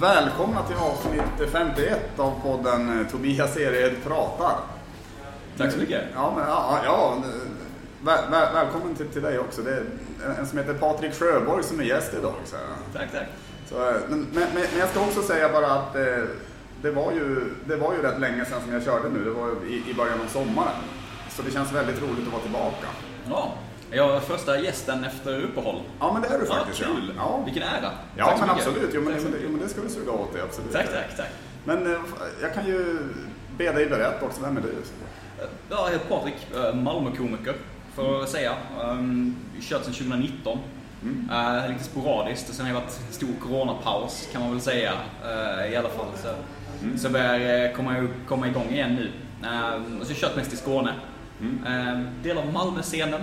Välkomna till avsnitt 51 av podden eh, Tobias Ered pratar. Tack så mycket. Ja, men, ja, ja väl, väl, välkommen till, till dig också. Det är en som heter Patrik Sjöborg som är gäst idag. Så. Tack, tack. Så, eh, men, men, men jag ska också säga bara att eh, det, var ju, det var ju rätt länge sedan som jag körde nu. Det var i, i början av sommaren. Så det känns väldigt roligt att vara tillbaka. Ja, jag är första gästen efter uppehåll. Ja, men det är du faktiskt. Ja, kul! Ja. Vilken ära! Ja, tack men absolut. Jo men, jo, men, det ska vi suga åt dig, absolut. Tack, tack, tack. Men eh, jag kan ju be dig berätta också, vem är du? Ja, jag heter Patrik, eh, Malmökomiker för att säga. Um, kört sedan 2019. Mm. Uh, lite sporadiskt och sen har det varit stor coronapaus kan man väl säga eh, i alla fall. Så, Mm. så börjar jag komma, komma igång igen nu. Uh, och så jag kört mest i Skåne. Mm. Uh, del av Malmö-scenen.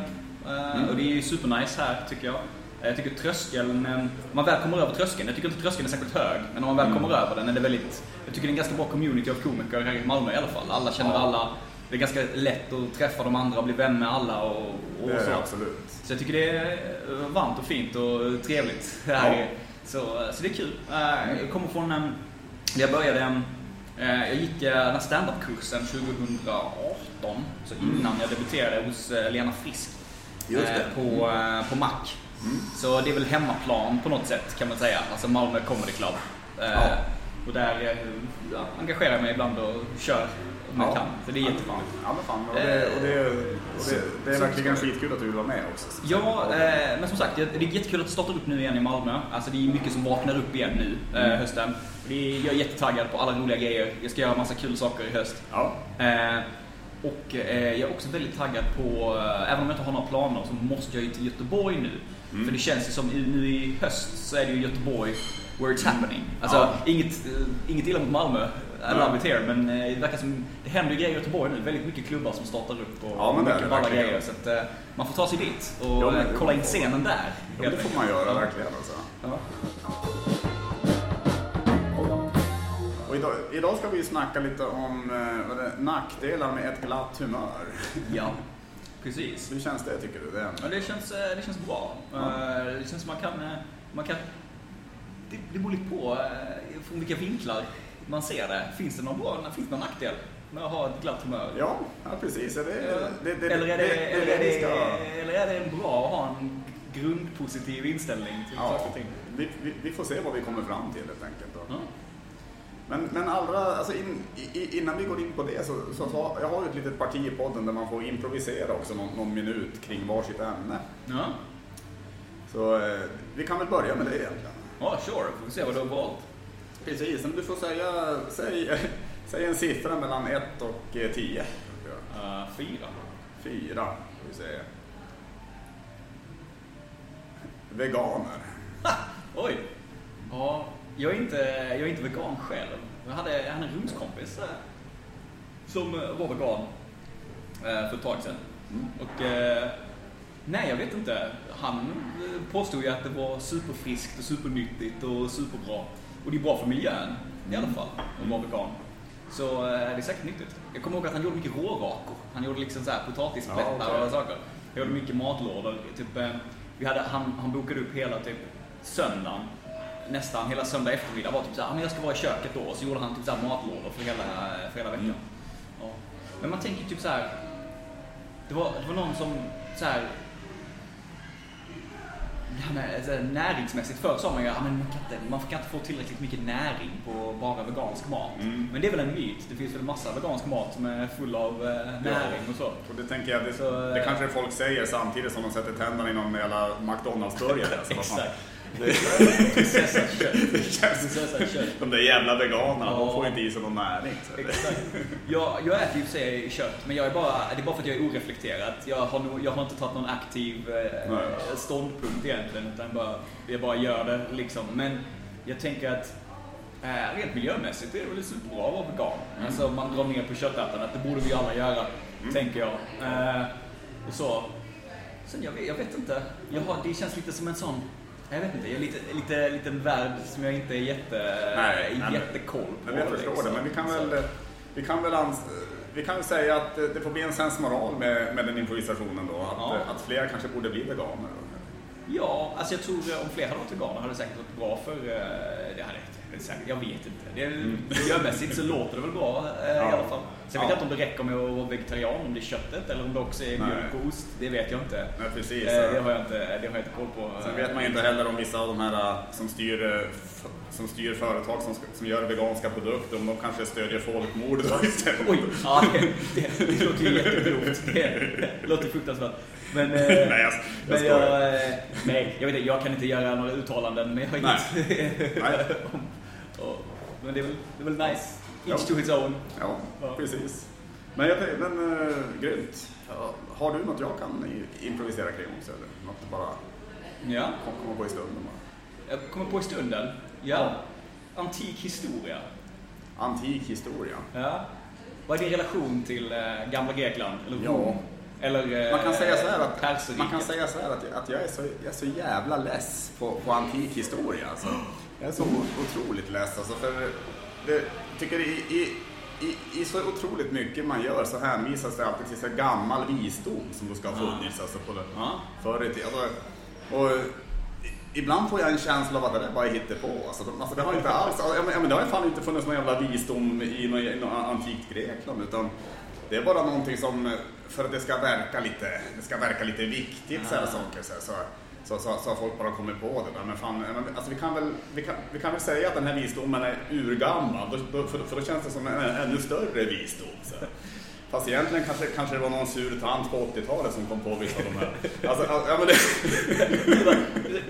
Mm. Och det är ju supernice här tycker jag. Eh, Jag tycker tröskeln, eh, om man väl kommer över tröskeln, jag tycker inte tröskeln är särskilt hög, men om man väl Mm. kommer över den är det väldigt, jag tycker det är en ganska bra community av komiker här i Malmö i alla fall. Alla känner Ja. alla, det är ganska lätt att träffa de andra och bli vän med alla och, och Det så. absolut. Så jag tycker det är varmt och fint och trevligt här. Ja. Så, så det är kul. Eh, Jag kommer från, eh, jag började, jag gick den här standup-kursen 2018, så innan jag debuterade hos Lena Frisk på, eh, på Mac. Mm. Så det är väl hemmaplan på något sätt kan man säga, alltså Malmö Comedy Club. Eh, Ja. Och där eh, ja, engagerar jag mig ibland och kör om jag Ja. kan. Så det är jättefint. Ja, men fan. Och det, och det, och det, det är verkligen skitkul att du vill vara med också. Ja, eh, men som sagt, det är jättekul att starta upp nu igen i Malmö. Alltså det är mycket som vaknar upp igen nu, eh, Mm. hösten. Det är, jag är jättetaggad på alla roliga grejer. Jag ska göra massa kul saker i höst. Ja. Och eh, jag är också väldigt taggad på, eh, även om jag inte har några planer, så måste jag ju till Göteborg nu. Mm. För det känns ju som i- nu i höst så är det ju Göteborg where it's happening. Alltså Ja. inget, eh, inget illa mot Malmö, I love it here, men eh, det verkar som det händer grejer i Göteborg nu. Väldigt mycket klubbar som startar upp och Ja, mycket balla grejer. Så att, eh, man får ta sig dit och Ja, men eh, kolla in scenen där. Ja, det får man göra verkligen alltså. Ja. Idag, idag ska vi snacka lite om eh, det, nackdelar med ett glatt humör. ja, precis. Hur känns det tycker du? Det Ja, det känns, eh, det känns bra. Ja. Eh, Det känns som man kan, man kan det, det beror lite på från vilka vinklar man ser det. Finns det någon bra, finns det någon nackdel med att ha ett glatt humör? Ja, ja precis. Eller, är det, bra att ha en grundpositiv inställning till saker Ja, och ting? vi, vi, vi får se vad vi kommer fram till helt enkelt. Då. Ja. Men, men allra, alltså in, i, innan vi går in på det så, så, så jag har ju ett litet parti i podden där man får improvisera också någon, någon minut kring varsitt ämne. Ja. Så eh, vi kan väl börja med det egentligen. ja, sure. Får vi se vad du har valt. Precis, men du får säga, säg, säg en siffra mellan 1 och 10. Uh, fyra. Fyra, får vi se. Veganer. Oj! Ja, jag är inte, jag är inte vegan själv. Jag hade, jag hade en rumskompis eh, som eh, var vegan eh, för ett tag sedan. Mm. Och nej, jag vet inte. Han påstod ju att det var superfriskt och supernyttigt och superbra. Och det är bra för miljön i alla fall, att vara vegan. Så det är säkert nyttigt. Jag kommer ihåg att han gjorde mycket rårakor. Han gjorde liksom så här potatisplättar Ja, och saker. Jag gjorde mycket matlådor. Typ, vi hade, han, han bokade upp hela typ söndagen. Nästan hela söndag eftermiddag var typ såhär, ah, men jag ska vara i köket då. Och så gjorde han typ såhär matlådor för hela, för hela veckan. Mm. Ja. Men man tänker typ så här. Det var, det var någon som så här. Det här näringsmässigt förr sa man ju att man, kan inte, man kan inte få tillräckligt mycket näring på bara vegansk mat. Mm. Men det är väl en myt. Det finns väl massa vegansk mat som är full av eh, näring och så. Och det tänker jag, det, Så, det eh, kanske folk säger samtidigt som de sätter tänderna i någon jävla McDonalds-burgare. Alltså. Exakt. Processat kött. De där jävla veganerna, de Ja. får inte i sig någon näring. Exakt. Jag, jag äter ju för sig kött, men jag är bara, det är bara för att jag är oreflekterad. Jag har, nog, jag har inte tagit någon aktiv eh, Nej. ståndpunkt egentligen, utan bara, jag bara gör det liksom. Men jag tänker att eh, rent miljömässigt är det väl superbra att vara vegan. Mm. Alltså man drar ner på köttätandet, det borde vi alla göra, Mm. tänker jag. Eh, och så. Sen jag vet, jag vet inte, jag har, det känns lite som en sån jag vet inte, jag är lite, lite, liten värld som jag inte är jätte, Nej, men- jättekoll på. Men jag förstår liksom. det, men vi kan väl, vi kan väl, vi kan väl säga att det får bli en sensmoral med, med den improvisationen då. Att, Ja. att fler kanske borde bli veganer. Ja, alltså jag tror eh, om fler hade varit veganer hade det säkert varit bra för... eh, Det hade, jag vet inte. Det är, miljömässigt så låter det väl bra eh, i alla fall. Sen vet jag inte om det räcker med att vara vegetarian, om det är köttet eller om det också är mjölk och ost. Det vet jag inte. Nej, precis. Eh, det, har jag inte det har jag inte koll på. Sen vet man inte heller om vissa av de här eh, som styr, eh, som styr företag som, som gör veganska produkter, om de kanske stödjer folkmord då istället. Oj, ja, det, det, det låter ju jättegrovt. Det låter fruktansvärt. Men, Nej, jag, men jag, nej, jag, vet inte, jag kan inte göra några uttalanden, men jag har Nej. inget Nej. Och, men det är väl, det är väl nice. Each Ja. to his own. Ja, Ja. precis. Men, jag, men uh, grymt. Ja, Har du något jag kan improvisera kring också? Eller? Något bara Ja, kom- kommer på i stunden? Bara. jag kommer på i stunden. Ja, antik historia. Antik historia. Ja. Vad är din relation till eh, gamla Grekland? Eller Ja. Rom? Eller eh, Man kan säga så här att, man kan säga så här att, att jag, är så, jag är så jävla less på, på antik historia. Alltså. Jag är så otroligt less. Alltså, för det, tycker i, i, i, i så otroligt mycket man gör så hänvisas det alltid till så här gammal visdom som då ska ha funnits alltså, på det, Ja. förr i tiden. Alltså, och ibland får jag en känsla av att det där bara hittar på. Alltså, alltså, det har inte alls, men, ja, men det har ju fan inte funnits någon jävla visdom i något, i antikt Grekland. Utan det är bara någonting som, för att det ska verka lite, det ska verka lite viktigt så här saker. Så, här, så, så, så, så har folk bara kommit på det där. Men fan, alltså, vi, kan väl, vi, kan, vi kan väl säga att den här visdomen är urgammal. Då, då, för, för då känns det som en ännu större visdom. Så. Fast egentligen kanske, kanske det var någon sur tant på 80-talet som kom på vissa av de här. Alltså, ja, men det,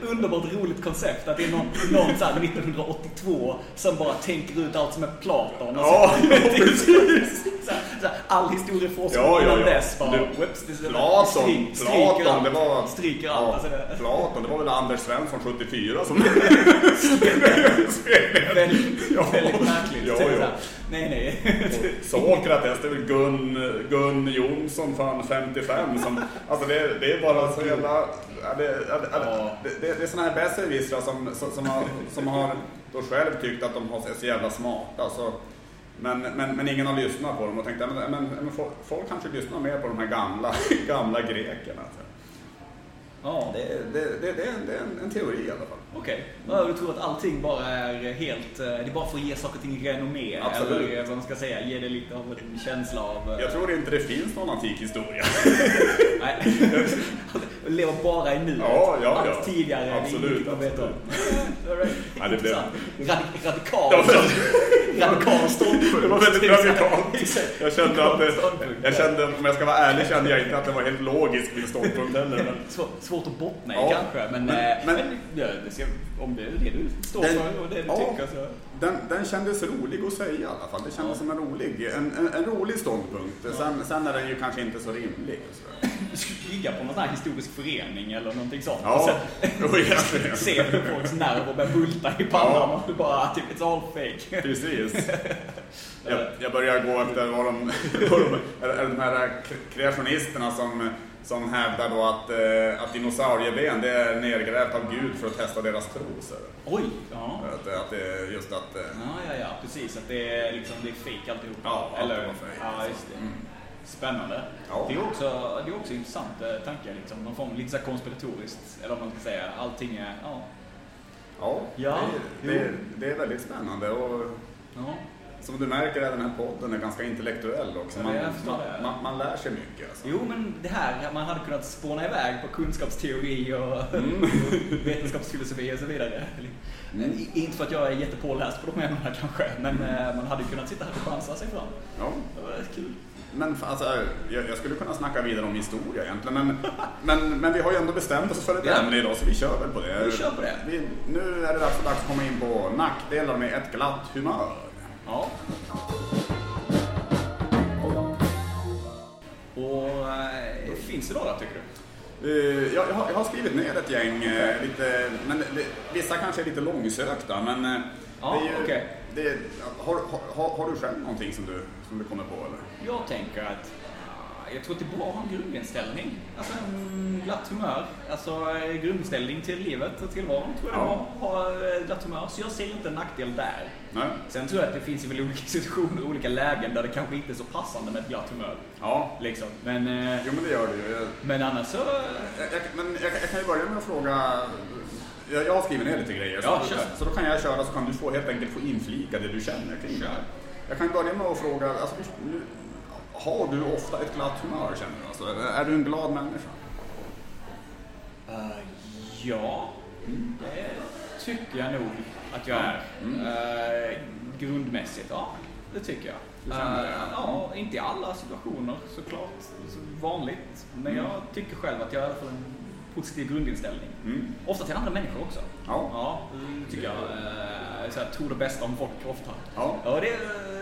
underbart roligt koncept att det är någon, någon så här 1982 som bara tänker ut allt som är Platon. Och Ja, så, ja, precis. Så här, all historieforskning Ja, ja, ja. dess bara... Det- Whoops, det, Platon, stryk, stryker Platon, allt. det var... Stryker allt. Ja, Alltså det, Platon, det var väl Anders Svensson 74 som... väldigt, Ja. väldigt märkligt. Ja, ja. nej, nej. Sokrates, det är väl Gun, Gun Jonsson fan 55 som... Alltså det, det är bara så jävla... Det, är såna här besserwissrar som, som, som, har, som har då själv tyckt att de har- är så jävla smarta. Så, men, men, men ingen har lyssnat på dem och tänkt att men, men, men folk, folk kanske lyssnar mer på de här gamla, gamla grekerna. Ja, Det, det, det, det, är en, det är en, en teori i alla fall. Okej. Ja, du tror att allting bara är helt... eh, Det är bara för att ge saker och ting renommé? Absolut. Eller vad man ska säga, ge det lite av en känsla av... eh, Jag tror inte det finns någon antik historia. Nej. Lever bara i nuet. Ja, ja, ja. Allt tidigare är Absolut, ingenting man vet om. Right. Ja, det blev- Intressant. Radi- radikal. Ståndpunkt. Det var väldigt radikalt. Jag kände att jag kände, om jag ska vara ärlig, kände jag inte att det var helt logisk min ståndpunkt heller. Men svårt att bottna i Ja. kanske, men, Men- eh, men- men, ja, det ska, om det är det du står Den- för och det du ja. tycker så... den, den kändes rolig att säga i alla fall. Det kändes som en rolig, en, en, en rolig ståndpunkt. Sen, sen är den ju kanske inte så rimlig. och. Du skulle ligga på någon sån här historisk förening eller någonting sånt. Och Ja, sen jo, egentligen. se hur folks nerver börjar bulta i pannan Ja. och du bara, typ, it's all fake. Precis. Jag, jag börjar gå efter vad de, vad de, är, är de här kreationisterna som, som hävdar då att, eh, att dinosaurieben det är nergrävt av Gud för att testa deras tro. Så. Oj! Ja. Att, att det är just att... eh, Ja, ja, ja, precis. Att det är liksom, det är fake alltihop. Ja, allt Eller, var fake. Ja, just det. Mm. Spännande. Ja. Det är också, det är också intressant eh, tanke, liksom. Någon form, lite så konspiratoriskt, eller vad man ska säga. Allting är, ja. Ja, Ja, det, det, jo. det är väldigt spännande och ja. Som du märker är den här podden är ganska intellektuell också. Man, man, man, man lär sig mycket. Alltså. Jo, men det här, man hade kunnat spåna iväg på kunskapsteori och Mm. vetenskapsfilosofi och så vidare. Mm. I- Inte för att jag är jättepåläst på de ämnena kanske, men eh, man hade kunnat sitta här och chansa sig fram. Ja. Det var rätt kul. Men alltså, jag, jag skulle kunna snacka vidare om historia egentligen, men, men, men vi har ju ändå bestämt oss för ett Ja. ämne idag så vi kör väl på det. Vi kör på det. Vi, nu är det dags, dags att komma in på nackdelar med ett glatt humör. Ja. Och eh, finns det några tycker du? Eh, jag, jag, har, jag har skrivit ner ett gäng, eh, lite, men det, vissa kanske är lite långsökta, men Ja, ju, okej. det, har, har, har du själv någonting som du, som du kommer på? Eller? Jag tänker att jag tror att det är bra att ha en grundinställning. Alltså en glatt humör. Alltså eh, grundinställning till livet och tillvaron tror jag det Ja. att ha eh, glatt humör. Så jag ser inte en nackdel där. Nej? Sen tror jag att det finns väl olika situationer och olika lägen där det kanske inte är så passande med ett glatt humör. Ja, Liksom. Men, eh, jo men det gör det ju. Jag, men annars så... jag, jag, men jag, jag kan ju börja med att fråga, jag, har skrivit ner lite grejer. Ja, så, så då kan jag köra så kan du få helt enkelt få inflika det du känner kring det här. Jag kan börja med att fråga, alltså, nu, har du ofta ett glatt humör känner du? Alltså, är du en glad människa? Eh, ja, det tycker jag nog att jag är. Mm. Eh, grundmässigt, ja. Det tycker jag. Det, Eh, ja. inte i alla situationer såklart. Så vanligt. Men Mm. jag tycker själv att jag alla fall en positiv grundinställning. Mm. Ofta till andra människor också. Ja. Ja, det tycker jag. Så här, tror det bästa om folk ofta. Ja. Ja, det,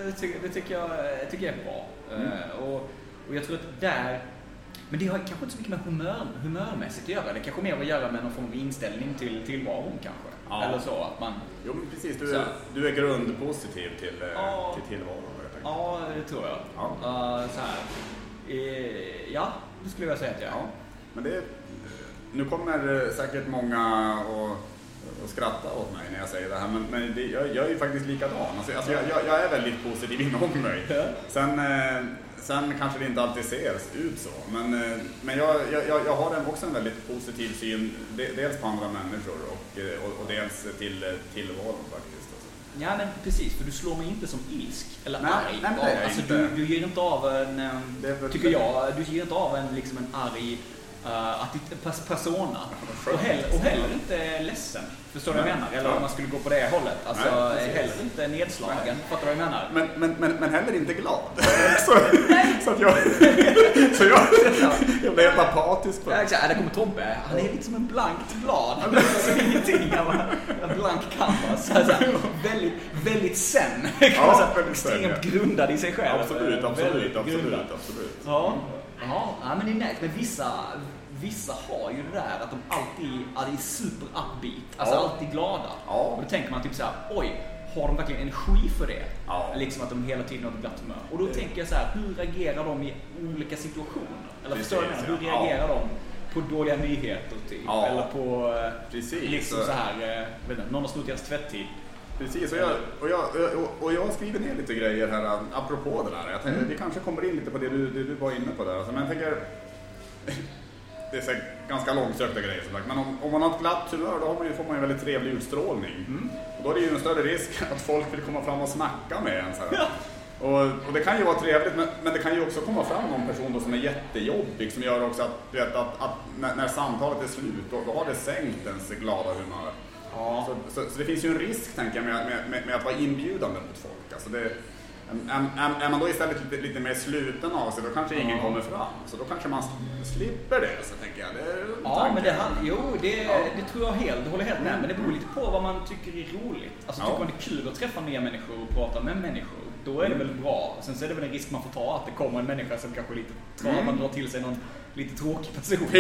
det tycker, jag, tycker jag är bra. Mm. Eh, och, och jag tror att där... Men det har kanske inte så mycket med humör, humörmässigt att göra. Det kanske mer har att göra med någon form av inställning till tillvaron kanske. Ja. Eller så att man... Jo, men precis. Du är, du är grundpositiv till, eh, Ja. till tillvaron. Ja, det tror jag. Ja. Eh, så här. Eh, ja, det skulle jag säga att jag är. Ja, men det, nu kommer säkert många att att skratta åt mig när jag säger det här, men, men det, jag, jag är ju faktiskt likadan. Alltså, alltså jag, jag, jag är väldigt positiv inom mig. Sen, eh, sen kanske det inte alltid ser ut så, men, eh, men jag, jag, har en, också en väldigt positiv syn, de- dels på andra människor och, eh, och, och dels till eh, tillvaron faktiskt. Alltså. Ja, men precis. För du slår mig inte som ilsk eller Nej, arg. nej, jag alltså, du, du ger inte av en, eh, tycker jag, du ger inte av en, liksom en arg uh, pers- persona. Och heller, och heller inte ledsen. Förstår du vad jag Nej. menar? Eller Ja. om man skulle gå på det hållet. Alltså, Nej, heller inte nedslagen. Fattar du vad jag menar? Men, men, men, men heller inte glad. så, så att jag, så jag, jag blir helt apatisk på Ja, det. exakt. Där kommer Tobbe. Han är lite som en blankt blad. Han löser ingenting. Han var en blank canvas. Så här, så här, väldigt, väldigt sen. Ja, Så här, väldigt sen, Extremt ja. grundad i sig själv. Absolut, absolut, absolut, absolut. Ja, ja, ja men det är nice. Men vissa, vissa har ju det där att de alltid ja, är super upbeat. Alltså Ja. alltid glada. Ja. Och då tänker man typ så här, oj, har de verkligen energi för det? Ja. Liksom att de hela tiden har ett glatt humör. Och då tänker jag så här, hur reagerar de i olika situationer? Eller förstår du Precis? Hur ja. reagerar de på dåliga nyheter typ? Ja. Eller på eh, Precis. liksom så här, eh, vet inte, någon har snott deras tvätttid. Precis, och jag, och, jag, och, jag skriver ner lite grejer här apropå det där. Jag tänkte, Vi kanske kommer in lite på det du, det du var inne på där. Alltså, men jag tänker, det är säkert ganska långsökta grejer som sagt. Men om, om man har ett glatt humör då man ju, får man ju en väldigt trevlig utstrålning. Och då är det ju en större risk att folk vill komma fram och snacka med en. Så här. Och, och det kan ju vara trevligt, men, men det kan ju också komma fram någon person då som är jättejobbig som gör också att, du vet, att, att när, när samtalet är slut, då, då har det sänkt ens glada humör. Ja. Så, så, så det finns ju en risk, tänker jag, med, med, med, att vara inbjudande mot folk. Alltså det, är, är, man då istället lite, lite mer sluten av sig, då kanske ingen kommer fram. Så då kanske man slipper det, så tänker jag. Ja, men det, jo, det, Ja. det tror jag helt, det håller helt med Men det beror lite på vad man tycker är roligt. Alltså Ja. tycker man det är kul att träffa nya människor och prata med människor, då är det väl bra. Sen så är det väl en risk man får ta att det kommer en människa som kanske är lite tror Mm. drar till sig någon lite tråkig person.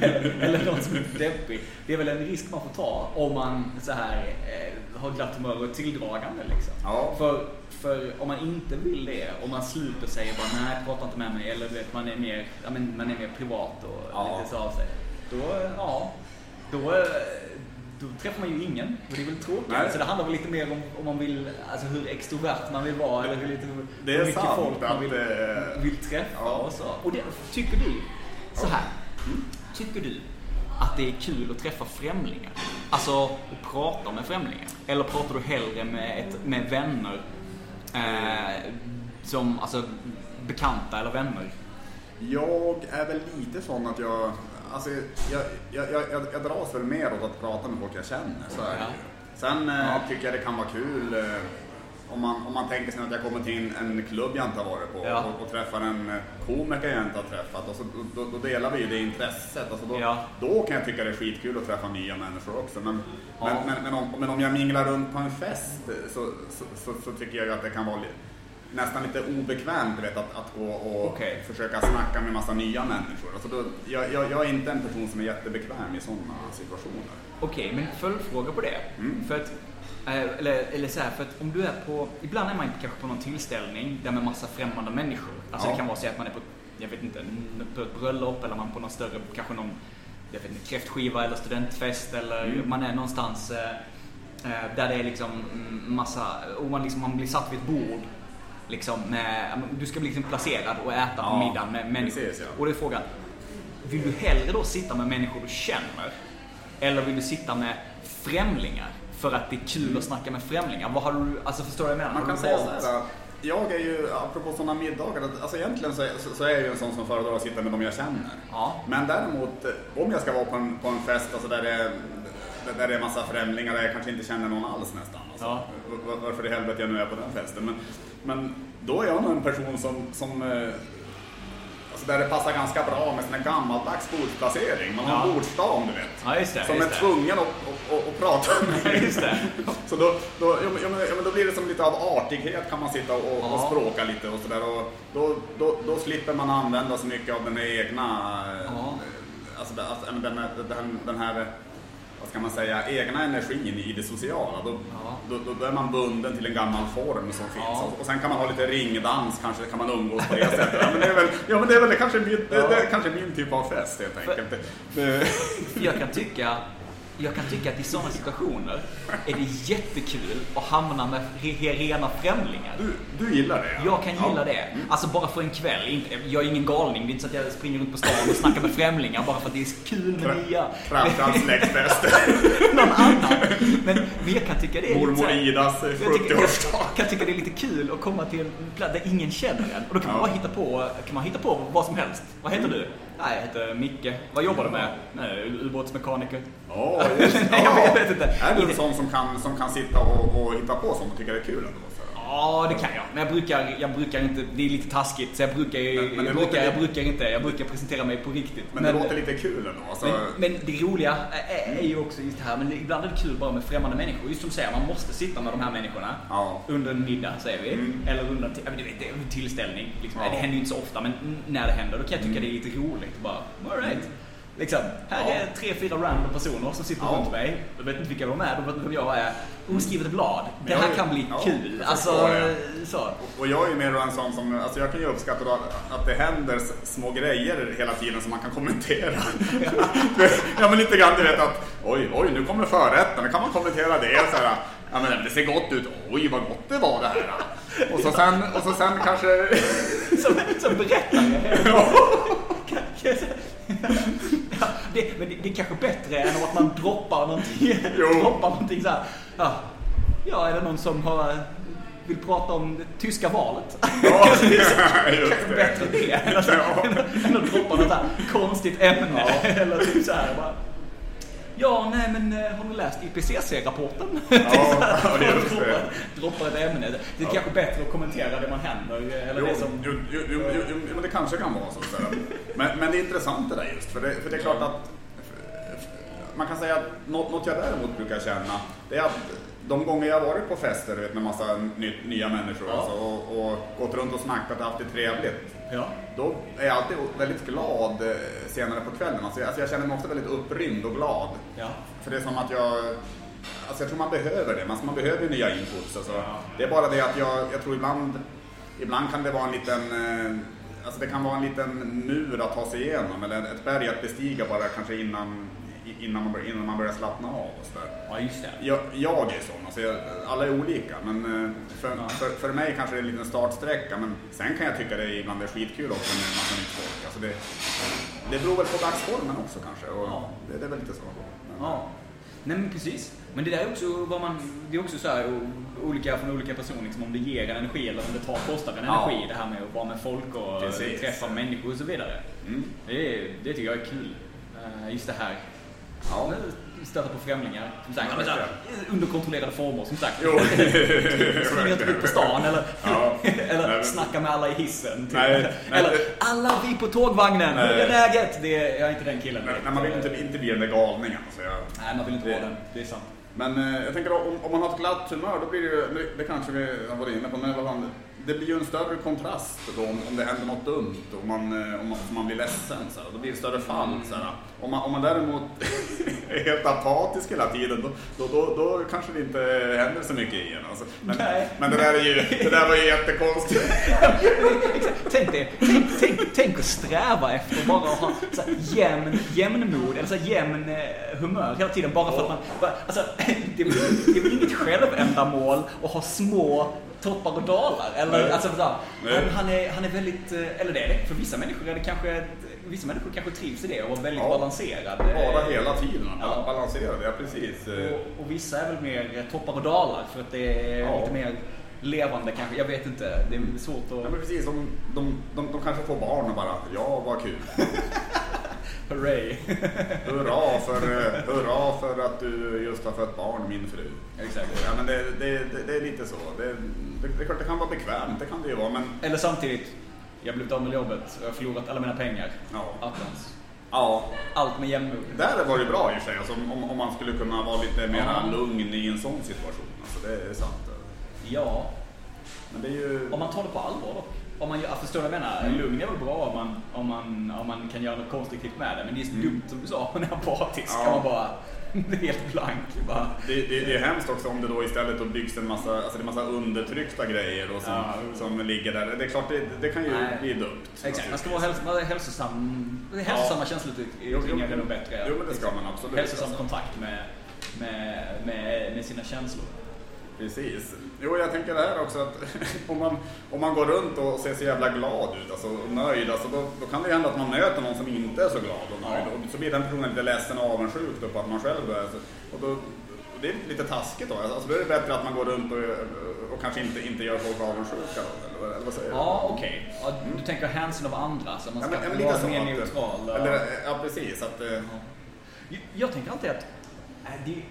eller, eller någon som är lite deppig. Det är väl en risk man får ta om man så här eh, har glatt humör och tilldragande liksom. Ja. För, för om man inte vill det, om man sluter sig och bara nej, prata inte med mig, eller vet, man är mer, ja, men, man är mer privat och Ja. lite så av sig. Då, eh, ja, då, eh, då träffar man ju ingen. Och det är väl tråkigt. Nej. Så det handlar väl lite mer om, om man vill, alltså hur extrovert man vill vara, eller hur, lite, Det är hur mycket sant folk man vill, eh, vill träffa ja. och så. Och det, tycker du, så här, tycker du att det är kul att träffa främlingar? Alltså, att prata med främlingar? Eller pratar du hellre med, ett, med vänner? Eh, som, alltså, bekanta eller vänner? Jag är väl lite sån att jag, alltså jag, jag, jag, jag, dras väl mer åt att prata med folk jag känner, så är det. Sen eh, Ja. tycker jag det kan vara kul eh, om man, om man tänker sig att jag kommer till en, en klubb jag inte har varit på Ja. och, och träffar en eh, komiker jag inte har träffat och så, då, då delar vi ju det intresset. Alltså då, Ja. då kan jag tycka det är skitkul att träffa nya människor också. Men, Ja. men, men, men, om, men om jag minglar runt på en fest så, så, så, så tycker jag ju att det kan vara li, nästan lite obekvämt du vet, att, att gå och Okej. försöka snacka med massa nya människor. Alltså då, jag, jag, jag är inte en person som är jättebekväm i sådana situationer. Okej, men följdfråga på det. Mm. För att, eh, eller, eller så här, för att om du är på, ibland är man kanske på någon tillställning där med massa främmande människor. Alltså Ja. det kan vara så att man är på, jag vet inte, på ett bröllop eller man på någon större, kanske någon, jag vet inte, kräftskiva eller studentfest eller Mm. man är någonstans eh, eh, där det är liksom massa, och man liksom, man blir satt vid ett bord. Liksom med, du ska bli liksom placerad och äta på Ja, middagen med människor. precis, ja. Och då är frågan, vill du hellre då sitta med människor du känner? Eller vill du sitta med främlingar? För att det är kul att snacka med främlingar. Vad har du, alltså förstår du vad jag menar? Man kan säga valt? så här. Jag är ju, apropå sådana middagar, alltså egentligen så är, så, så är jag ju en sån som föredrar att sitta med dem jag känner. Ja. Men däremot, eh, om jag ska vara på en, på en fest alltså där, det där det är massa främlingar där jag kanske inte känner någon alls nästan. Alltså, Ja. var- Varför i helvete jag nu är på den festen. Men, men då är jag nog en person som, som eh, alltså där det passar ganska bra med sån här gammaldags bordsplacering. Man har en Ja. bordsdam du vet. Ja, det, som är det. tvungen att, att, att, att prata med Ja. Så då, då, ja, men- då blir det som lite av artighet kan man sitta och, och Ja. språka lite och sådär. Och då, då, då slipper man använda så mycket av den egna, eh, alltså, alltså den, den, den här, vad ska man säga, egna energin i det sociala. Då, Ja. då, då, är man bunden till en gammal form som finns. Ja. Och, och sen kan man ha lite ringdans, kanske kan man umgås på det sättet. Ja men det är väl, ja, men det är väl kanske, min, det, det är kanske min typ av fest helt enkelt. Det, Jag kan tycka jag kan tycka att i sådana situationer är det jättekul att hamna med re- rena främlingar. du, du gillar det? ja? Jag kan gilla Ja. det. Alltså bara för en kväll. Jag är ingen galning. Det är inte så att jag springer runt på stan och snackar med främlingar bara för att det är kul med Tra- nya. Farbrans släktfest. Någon annan. Men, men jag kan tycka det är Mormor Idas eh, jag tycker, 70-årsdag. jag kan tycka det är lite kul att komma till en plats där ingen känner en. Och då kan man bara hitta på, kan man hitta på vad som helst. Vad heter du? Nej, jag heter Micke. Vad jobbar du med? Nej, ubåtsmekaniker. Ja, just. Nej, jag vet inte. Är du en sån som kan, som kan sitta och, och hitta på sånt och tycker det är kul ändå? Ja, det kan jag. Men jag brukar, jag brukar inte, det är lite taskigt. Så jag brukar, Men- men jag, låter brukar, jag brukar inte, jag brukar presentera mig på riktigt. Men, det låter lite kul ändå. Alltså, Men, men det roliga är, är ju också just det här, men ibland är det kul bara med främmande människor. Just som du säger, man måste sitta med de här människorna Ja. under en middag, säger vi. Mm. Eller under en men tillställning. Liksom. Ja. Mm. Det händer ju inte så ofta, men när det händer, då kan jag tycka det är lite roligt. Bara, all right. Liksom, här Ja. är tre, fyra random personer som sitter Ja. runt mig. De vet inte vilka de är, de vet inte vem jag är. Oskrivet blad. Det här är- kan bli ja, kul. Alltså, så. och jag är ju mer en sån som, alltså jag kan ju uppskatta att, att det händer små grejer hela tiden som man kan kommentera. ja men lite grann du vet att, oj, oj, nu kommer förrätten, då kan man kommentera det. Så här, ja men det ser gott ut, oj vad gott det var det här. Och så sen, och så sen kanske... Som, som berättare. Det, men det, det är kanske bättre än att man droppar någonting. Droppar någonting så här. Ja, ja, är det någon som har, vill prata om det tyska valet? Ja, just kanske bättre det. det än att, Ja. än att- droppa något här konstigt ämne. Ja. Eller typ så här bara. Ja, nej men eh, har ni läst IPCC-rapporten? Ja, just det. droppar, ett ämne. Det är kanske bättre att kommentera det man händer. Eller Jo, det som... jo, jo, jo, jo, men det kanske kan vara så. Men, men det är intressant det där just, för det, för det är klart att man kan säga att något, något jag däremot brukar känna, det är att de gånger jag varit på fester vet, med massa ny, nya människor Ja. alltså, och, och gått runt och snackat och haft det trevligt, Ja. då är jag alltid väldigt glad eh, senare på kvällen. Alltså, jag- alltså jag känner mig ofta väldigt upprymd och glad. Ja. För det är som att jag, alltså jag tror man behöver det, man, man behöver nya inputs. Alltså. Det är bara det att jag, jag tror ibland, ibland kan det vara en liten, eh, alltså det kan vara en liten mur att ta sig igenom eller ett berg att bestiga bara kanske innan, innan, man, bör- innan man börjar slappna av. Och så där. ja, just det. Jag, jag är sån, alltså jag, alla är olika men eh, för, Ja. för, för mig kanske det är en liten startsträcka men sen kan jag tycka det ibland är skitkul också med massa nytt folk. Alltså det, det beror väl på dagsformen också kanske och Ja. det, det är väl lite så. Men- Ja. Nej men precis. Men det där är också vad man, det är också så här olika från olika personer, liksom, om det ger en energi eller om det tar, kostar en Ja. energi. Det här med att vara med folk och Precis. träffa människor och så vidare. Mm. Det, det tycker jag är kul. Eh, Just det här. Ja. Stöta på främlingar. Som sagt, Ja, under kontrollerade former som sagt. Jo. Springer inte ut på stan eller, Ja. eller Nej, snacka med alla i hissen. Typ. Nej, nej, eller alla vi på tågvagnen, hur Nej. är läget? Det är, jag är inte den killen. Nej, nej, man vill inte, inte bli den där galningen. Så jag, Nej, man vill inte Det- vara den. Det är sant. men eh, jag tänker om, om man har ett glatt humör, då blir det ju, det, kanske vi har varit inne på, men vad fan, det blir ju en större kontrast då om, om det händer något dumt och man, eh, om man, man blir ledsen. Så här, då blir det större fall. Så här. Om, man, om man däremot är helt apatisk hela tiden, då, då, då, då kanske det inte händer så mycket igen. Alltså. Men, Nej. men det, där är ju, det där var ju jättekonstigt. Tänk det. Tänk, tänk, tänk att sträva efter bara att ha så här, jämn, jämnmod, eller så här, jämn eh, humör hela tiden bara för att man... Bara, alltså, det, är väl, det är väl inget självändamål att ha små toppar och dalar. Eller, Nej. alltså, så, Nej. han, han, är, han är väldigt, eh, eller det är det, för vissa människor är det kanske, vissa människor kanske trivs i det och är väldigt Ja. balanserad. Bara hela tiden, Ja. balanserade, ja precis. Och, och vissa är väl mer toppar och dalar för att det är Ja. lite mer levande kanske. Jag vet inte, det är svårt Ja, att... men precis, de, de, de, de kanske får barn och bara, ja vad kul. Hurray! Hurra för, eh, hurra för att du just har fött barn, min fru. Exakt. Ja, men det, det, det, det är lite så. Det, det, klart det kan vara bekvämt, det kan det ju vara, men Eller samtidigt, jag har blivit av med jobbet och jag har förlorat alla mina pengar. ja. Attans. ja. Allt med jämnmod. Där var det bra i och för sig, alltså, om, om man skulle kunna vara lite mer Ja. lugn i en sån situation. Alltså, det är sant. Ja, Men det är ju... om man tar det på allvar dock. Om man, gör- förstår du vad jag menar? Mm. Lugn är väl bra om man, om, man, om man kan göra något konstruktivt med det. Men det är så Mm. dumt som du sa, man är apatisk. Ja. Kan man bara, det är helt blank. Bara. Det, det, det är hemskt också om det då istället då byggs en massa, alltså det är massa undertryckta grejer och som, Ja. som ligger där. Det är klart, det, det kan ju Nej. bli dumt. Exakt, man ska vara, häls hälsosam. Hälsosamma känsloyttringar är nog bättre. Jo, men det ska man absolut. Hälsosam Alltså. kontakt med, med, med, med sina känslor. Precis. Jo, jag tänker det här också att om man, om man går runt och ser så jävla glad ut alltså, och nöjd, alltså, då, då kan det ju hända att man möter någon som inte är så glad och nöjd. Ja. Och så blir den personen lite ledsen och avundsjuk då på att man själv är så. Och då, och det är lite taskigt då. Alltså, då är det bättre att man går runt och, och kanske inte, inte gör folk avundsjuka eller, eller vad säger? Ja, okej. Ja, du tänker hänsyn av andra, så man Ja, ska men, men vara mer neutral. ja. Eller, ja, precis. Att, eh, Ja. Jag, jag tänker alltid att äh, det,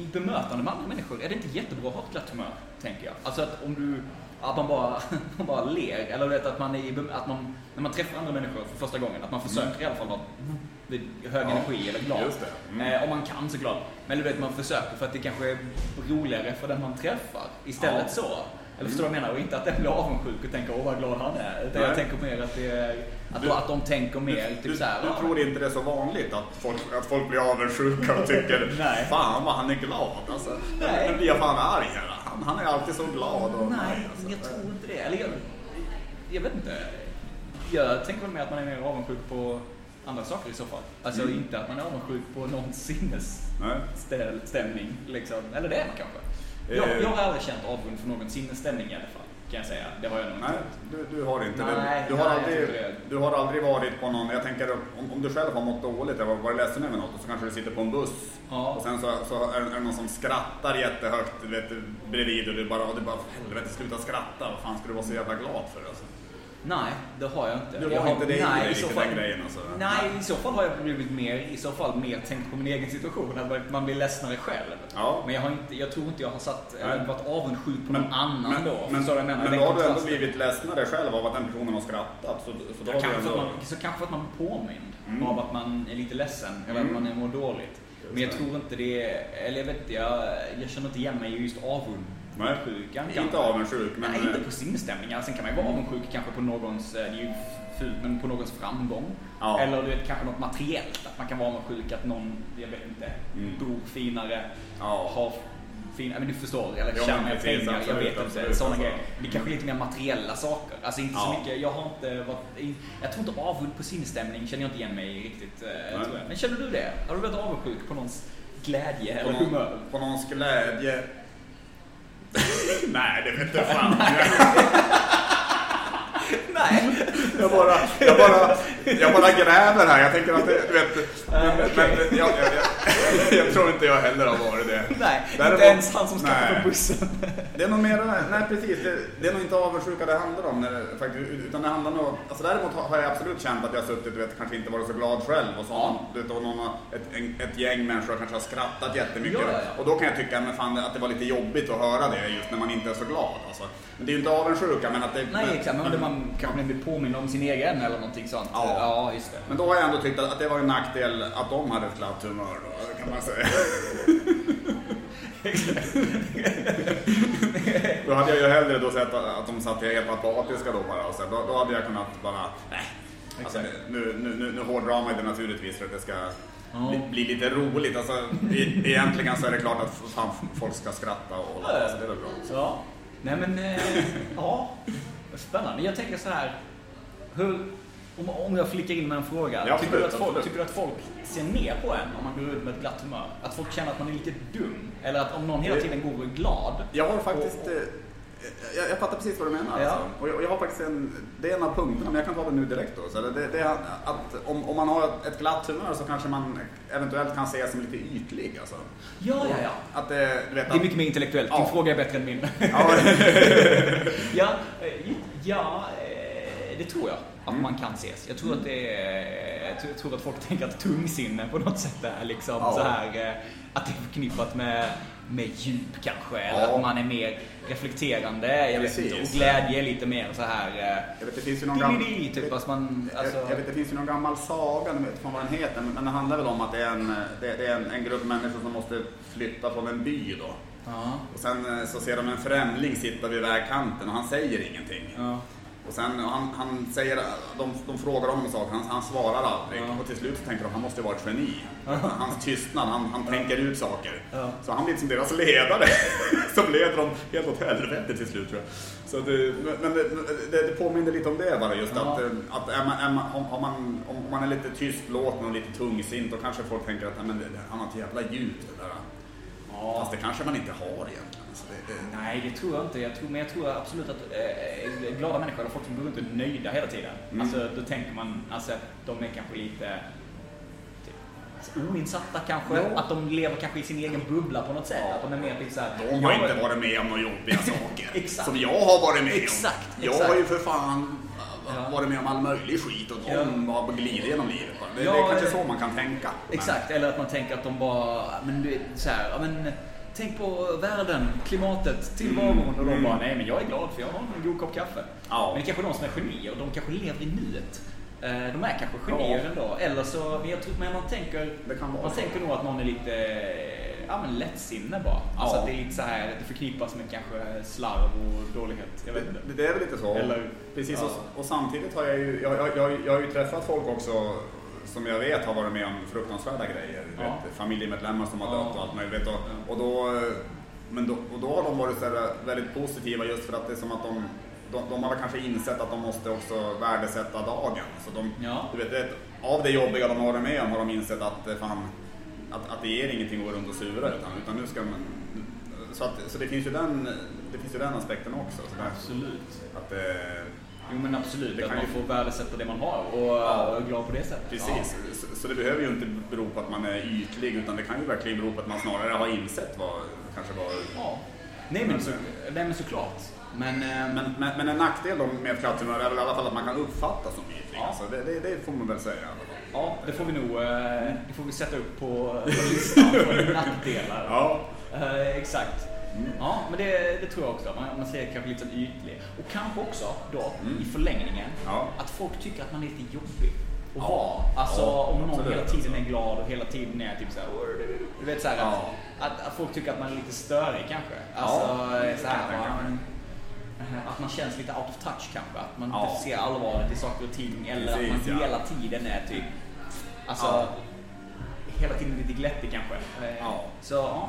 i bemötande med andra människor är det inte jättebra att ha ett glatt humör, tänker jag. Alltså att om du, att man bara, man bara ler, eller vet att man, är, att man, när man träffar andra människor för första gången, att man försöker i alla fall vara hög Ja, energi eller glad. just det. Mm. Eh, om man kan såklart. Men du vet, man försöker för att det kanske är roligare för den man träffar. Istället Ja. så. Eller förstår du vad jag menar? Och inte att den blir avundsjuk och tänker åh vad glad han är. Utan jag tänker mer att det är, att, Du- att de tänker mer du, typ du, så här. du ja, tror inte det är så vanligt att folk, att folk blir avundsjuka och tycker Nej. Fan vad han är glad alltså. Nej. Nu blir jag fan arg här. Han, han är alltid så glad och Nej, alltså. jag tror inte det. Eller jag, jag vet inte. Jag tänker väl mer att man är mer avundsjuk på andra saker i så fall. Alltså Mm. inte att man är avundsjuk på någons Nej. sinnesstämning. Liksom. Eller det är man kanske. Jag, Eh. jag har aldrig känt avund för någon sinnesstämning i alla fall. Kan jag säga. Det har jag nog inte Nej, du, du har inte Nej, det. Du har, nej, aldrig, det. du har aldrig varit på någon, jag tänker om, om du själv har mått dåligt eller varit ledsen över något och så kanske du sitter på en buss Ja. och sen så, så är, är det någon som skrattar jättehögt vet, bredvid och du bara, och du bara helvete sluta skratta, vad fan ska du vara så jävla glad för alltså? Nej, det har jag inte. Du jag har inte det nej, i så fall, den grejen alltså. Nej, i så fall har jag blivit mer, i så fall mer tänkt på min egen situation. Att man blir ledsnare själv. Ja. Men jag, har inte, jag tror inte jag har satt, Nej. varit avundsjuk på Men- någon annan men, då. Men, jag menar? men Den då har du ändå blivit ledsnare själv av att den personen har skrattat. Så, så då Ja, kanske, ändå... att man, så kanske att man blir påmind Mm. av att man är lite ledsen eller att Mm. man mår dåligt. Men jag tror inte det eller jag vet inte, jag, jag känner inte igen mig i just avundsjukan. Inte avundsjuk, men... Nej, inte på sinnesstämningar. Sen kan man ju vara avundsjuk kanske på någons, eh, det är ju fult, men på någons framgång. Ja. Eller du vet, kanske något materiellt. Att man kan vara avundsjuk att någon, jag vet inte, Mm. bor finare, Ja. har fina, men du förstår, eller Ja, tjänar pengar, jag vet inte. Sådana alltså. grejer. Det är kanske lite mer materiella saker. Alltså inte så Ja. mycket, jag har inte varit, jag tror inte avund på sinnesstämning känner jag inte igen mig i riktigt. eh, Nej. Tror jag. Men känner du det? Har du varit avundsjuk på någons glädje På, eller någon, humör? på någons glädje. Nej, det vet inte fan. Nej. Jag bara, jag, bara, jag bara gräver här. Jag tänker att det, du vet. Men, men jag, jag, jag, jag tror inte jag heller har varit det. Nej, Däremot- inte ens han som ska nej. på bussen. Det är nog mer, nej precis, det, det är nog inte avundsjuka det handlar om. När det, faktiskt, utan det handlar nog, alltså däremot har jag absolut känt att jag har suttit, vet, kanske inte varit så glad själv och så har Ja. någon, du vet, och någon, har- ett, en, ett gäng människor kanske har skrattat jättemycket. Ja, ja, ja. Och då kan jag tycka men fan, att det var lite jobbigt att höra det just när man inte är så glad. Alltså. Men det är ju inte avundsjuka men att det... Nej, men, exakt. Men om man kanske blir påmind om sin egen eller någonting sånt. Ja. ja just det. Men då har jag ändå tyckt att, att det var en nackdel att de hade ett glatt humör då, kan man säga. då hade jag ju hellre då sett att, de satt helt apatiska då bara och så, då, då hade jag kunnat bara, nej. Alltså, nu, nu, nu, nu hårdrar man det naturligtvis för att det ska bli, bli lite roligt. Alltså, e- egentligen så är det klart att fan, folk ska skratta och hålla på, så det är väl bra. Ja. Nej men, eh, ja. Spännande. Jag tänker så här. Hur, om, om jag flickar in med en fråga. Ja, tycker, du absolut, att folk, absolut. tycker du att folk ser ner på en om man går ut med ett glatt humör? Att folk känner att man är lite dum? Eller att om någon hela tiden går och är glad? Jag har faktiskt, Och- eh, Jag, jag fattar precis vad du menar. Ja. Alltså. Och jag, och jag har faktiskt en, det är en av punkterna, men jag kan ta det nu direkt då. Så det, det är att om, om man har ett glatt humör så kanske man eventuellt kan ses som lite ytlig. Alltså. Ja, ja, ja. Att det, du vet, Det är mycket mer intellektuellt. Din Ja. fråga är bättre än min. Ja, ja, eh, eh, det tror jag att Mm. man kan ses. Jag tror att det är, jag tror- jag att folk tänker att tungsinne på något sätt är liksom Ja. så här eh, att det är förknippat med, med djup kanske. Eller Ja. att man är mer reflekterande. Jag vet inte, och glädje är lite mer så här eh, jag vet, det finns ju någon gammal... Dili, typ, alltså man, alltså, jag, jag vet, det finns ju någon gammal saga, nu vet inte vad den heter, men det handlar väl om att det är en, det, det är en, en grupp människor som måste flytta från en by då. ja, Och sen eh, så ser de en främling sitta vid vägkanten och han säger ingenting. ja, Och sen han, han säger, de, de frågar om en sak, han, han svarar aldrig. Ja. Och till slut så tänker de, han måste ju vara ett geni. Hans tystnad, han, han tänker ut saker. Ja. Så han blir som deras ledare. Som leder dem helt åt helvete till slut tror jag. Så det, men det, det, det påminner lite om det bara just Ja. att, eh, att är man, är man, om, man, om man är lite tystlåten och lite tungsint då kanske folk tänker att "Nej, men han har ett jävla djup det där. ja. Fast det kanske man inte har egentligen. Nej, det tror jag inte. Jag tror, men jag tror absolut att eh, glada människor, eller folk som går runt och är nöjda hela tiden. Mm. Alltså, då tänker man alltså, att de är kanske lite typ, alltså, oinsatta kanske. Ja. Att de lever kanske i sin egen bubbla på något sätt. Ja. Att de är mer typ såhär... De har inte varit med om några jobbiga saker. Som jag har varit med Exakt, om. Jag exakt. har ju för fan Ja. varit med om all möjlig skit och de har glidit genom livet. Det, Ja, det är kanske eh, så man kan tänka. Men- Exakt, eller att man tänker att de bara, men så här, ja, men tänk på världen, klimatet, tillvaron. Och de Mm. bara, nej men jag är glad för jag har en god kopp kaffe. Ja. Men det är kanske de som är genier och de kanske lever i nuet. Eh, De är kanske genier Ja. ändå. Eller så, men jag tror, men man tänker, man tänker nog att någon är lite, ja men lättsinne bara. Alltså Ja. att det är lite så här, det förknippas med kanske slarv och dålighet. Jag vet inte. Det, det är väl lite så. Eller- Precis, ja. och, och samtidigt har jag ju, jag, jag, jag, jag har ju träffat folk också som jag vet har varit med om fruktansvärda grejer. Ja. Vet, familjemedlemmar som har Ja. dött och allt möjligt. Och, Ja. och, då, men då, och då har de varit så här väldigt positiva just för att det är som att de de, de har kanske insett att de måste också värdesätta dagen. Så de, Ja. du vet, det, av det jobbiga de har varit med om har de insett att, eh, fan, att, att det ger ingenting att gå runt och sura utan, utan nu ska man... Så, att, så det, finns ju den, det finns ju den aspekten också. Så där, Absolut. att, eh, Jo men absolut, Det att kan man ju- får värdesätta det man har och Ja. vara glad på det sättet. Precis, så, så det behöver ju inte bero på att man är ytlig utan det kan ju verkligen bero på att man snarare har insett vad kanske var... Ja. Nej men, så, nej men såklart. Men, eh, Men, men, men en nackdel då med ett klatthumör är väl i alla fall att man kan uppfattas som ytlig. Ja. Alltså, det, det, det får man väl säga ja, det får vi nog eh, det får vi sätta upp på på listan för nackdelar. Ja. Eh, exakt. Mm. Ja, men det, det tror jag också. Man, man ser kanske lite ytlig. Och kanske också då, Mm. i förlängningen, Ja. att folk tycker att man är lite jobbig att Ja. vara. Alltså Ja, om någon absolut, hela tiden är glad och hela tiden är typ såhär, du vet såhär Ja. att, att, att folk tycker att man är lite störig kanske. Ja, Alltså det så kan här, jag tänka va, mig. eh, att man känns lite out of touch kanske. Att man Ja. inte ser allvaret i saker och ting. Eller Precis, att man ja. hela tiden är typ, alltså Ja. hela tiden lite glättig kanske. Ja. Så ja.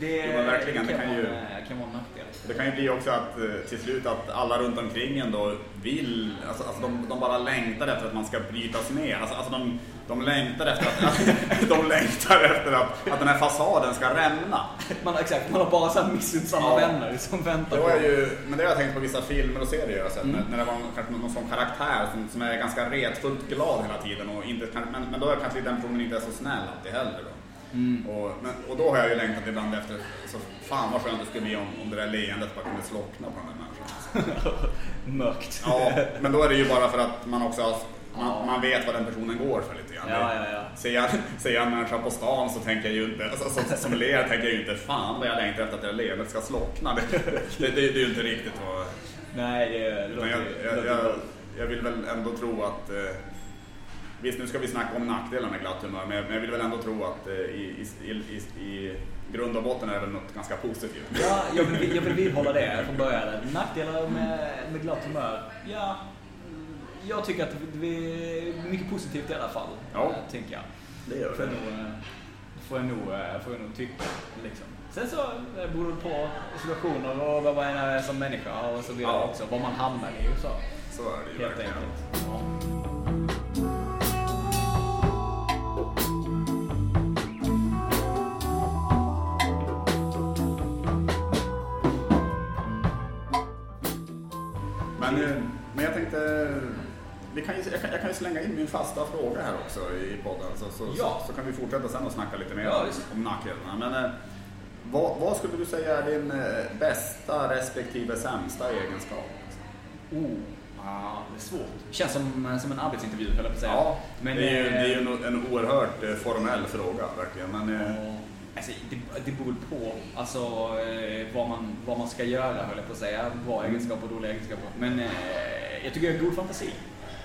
Det, Jo, verkligen, det kan vara, ju- en- kan vara en nackdel. Det kan ju bli också att eh, till slut att alla runt omkring en då vill, alltså, alltså de, de bara längtar efter att man ska brytas ner. Alltså, alltså de, de längtar efter att, de längtar efter att, att den här fasaden ska rämna. Man, exakt, man har bara så här missunnsamma Ja. vänner som väntar Det på ju, men det har jag tänkt på vissa filmer och serier jag har sett, Mm. när, när det var kanske någon sån karaktär som, som är ganska retfullt glad hela tiden. Och inte, kan- men, men då är kanske den personen inte är så snäll alltid heller. Då. Mm. Och, men, och då har jag ju längtat ibland efter, så fan vad skönt det skulle bli om, om det där leendet bara kunde slockna på den där människan. Mörkt. Ja, men då är det ju bara för att man också har, man, man vet vad den personen går för lite grann. Ja, ja, ja. Ser, jag, ser jag en människa på stan så tänker jag ju inte, alltså, som, som ler tänker jag ju inte fan vad jag längtar efter att det där leendet ska slockna. Det, det, det, det är ju inte riktigt vad... Nej, det, låter, jag, jag, jag, jag vill väl ändå tro att eh, Visst, nu ska vi snacka om nackdelar med glatt humör, men jag, vill väl ändå tro att eh, i, i, i, i grund och botten är det väl något ganska positivt. Ja, jag vill, jag vill vidhålla det från början. Nackdelar med, med glatt humör? Ja, mm, jag tycker att det är mycket positivt i alla fall. Ja. eh, Tänker jag. Det gör Får jag det. nog, får jag nog, eh, får jag nog tycka. Liksom. Sen så beror det på situationer och vad man är som människa och så vidare Ja. också. Vad man hamnar i och så. Så är det ju Helt verkligen. enkelt. Ja. Men jag tänkte, vi kan ju, jag, kan, jag kan ju slänga in min fasta fråga här också i podden så, så, Ja. så, så kan vi fortsätta sen och snacka lite mer Ja, om, nackdelarna. Men eh, vad, vad skulle du säga är din eh, bästa respektive sämsta egenskap? Oh, ah, det är svårt. Känns som, som en arbetsintervju höll jag på att säga. Ja, Men, det är ju, eh, det är ju en, en oerhört eh, formell fråga verkligen. Men, eh, Alltså, det, det beror på alltså, eh, vad, man, vad man ska göra, höll jag på att säga. Bra egenskaper och dåliga egenskaper. Men eh, jag tycker jag har god fantasi.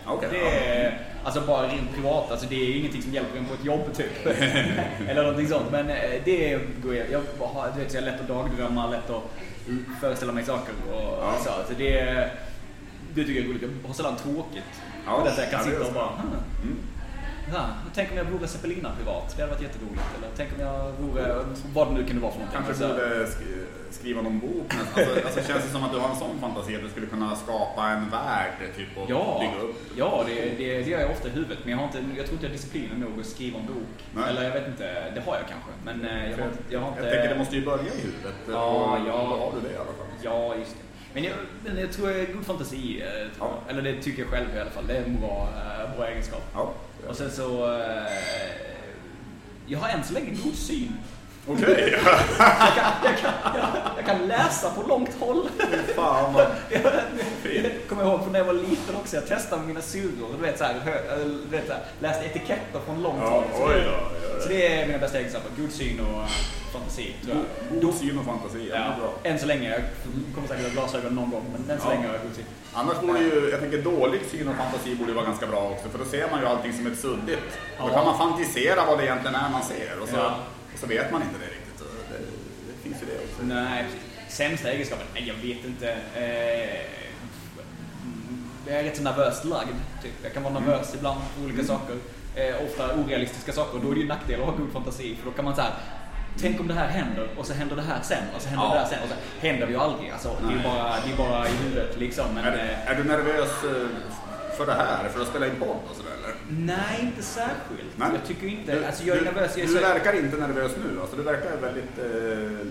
okej, Det är, alltså bara rent privat, alltså det är ingenting som hjälper en på ett jobb typ. Eller någonting sånt. Men eh, det går jag, jag har, du vet, så jag har lätt att dagdrömma, lätt att föreställa mig saker och Ja. så. så det, det tycker jag är roligt. Jag har sällan tråkigt. Ja, Ja, jag kan är sitta och bara, "Hmm, Mm. Ja, tänk om jag vore Zeppelina privat. Det hade varit jätteroligt. Eller tänk om jag vore, vad det nu kunde vara för någonting. Kanske Så- borde sk- skriva någon bok. Alltså, alltså känns det som att du har en sån fantasi att du skulle kunna skapa en värld typ och Ja, bygga upp? ja det, det, det gör jag ofta i huvudet. Men jag, har inte, jag tror inte jag har disciplinen nog att skriva en bok. Nej. Eller jag vet inte, det har jag kanske. Men eh, jag har, jag har inte... Jag tänker det måste ju börja i huvudet. Ja, ja. Då har du det i alla fall. Ja, just det. Men jag, men jag tror jag är god fantasi. eh, Ja. Eller det tycker jag själv i alla fall. Det är en bra, eh, bra egenskap. Ja. Och sen så... eh, Jag har än så länge god syn. Okej, Jag kan, jag, kan, jag, jag kan läsa på långt håll. fan vad... Jag, jag kommer ihåg från när jag var liten också, jag testade med mina syrror. Du vet, så här, du vet, så här, läste etiketter från långt Ja, håll. Så, oj då, då. så det är mina bästa egenskaper. God syn och fantasi, jag. God syn och fantasi, ja, bra. än så länge. Jag kommer säkert ha glasögon någon gång, men än så Ja. länge har jag god syn. Annars borde ju, jag tänker dålig syn och fantasi borde ju vara ganska bra också för då ser man ju allting som ett suddigt. Då Ja. kan man fantisera vad det egentligen är man ser och så, Ja. Och så vet man inte det riktigt. Det, det finns ju det också. Nej. Sämsta egenskapen? Nej, jag vet inte. Eh, jag är rätt så nervöst lagd. Typ. Jag kan vara nervös ibland för olika saker. Eh, ofta orealistiska saker. Då är det ju nackdel att ha god fantasi. För då kan man så här, Tänk om det här händer och så händer det här sen och så händer Ja. det där sen. Och så händer det ju aldrig. Alltså, det, är bara, det är bara i huvudet liksom. Men, Är, eh, är du nervös eh, för det här, för att spela in podd och sådär? Nej, inte särskilt. Nej. Jag tycker inte... Alltså, jag är du, nervös. Jag är du så, verkar inte nervös nu, alltså du verkar väldigt eh,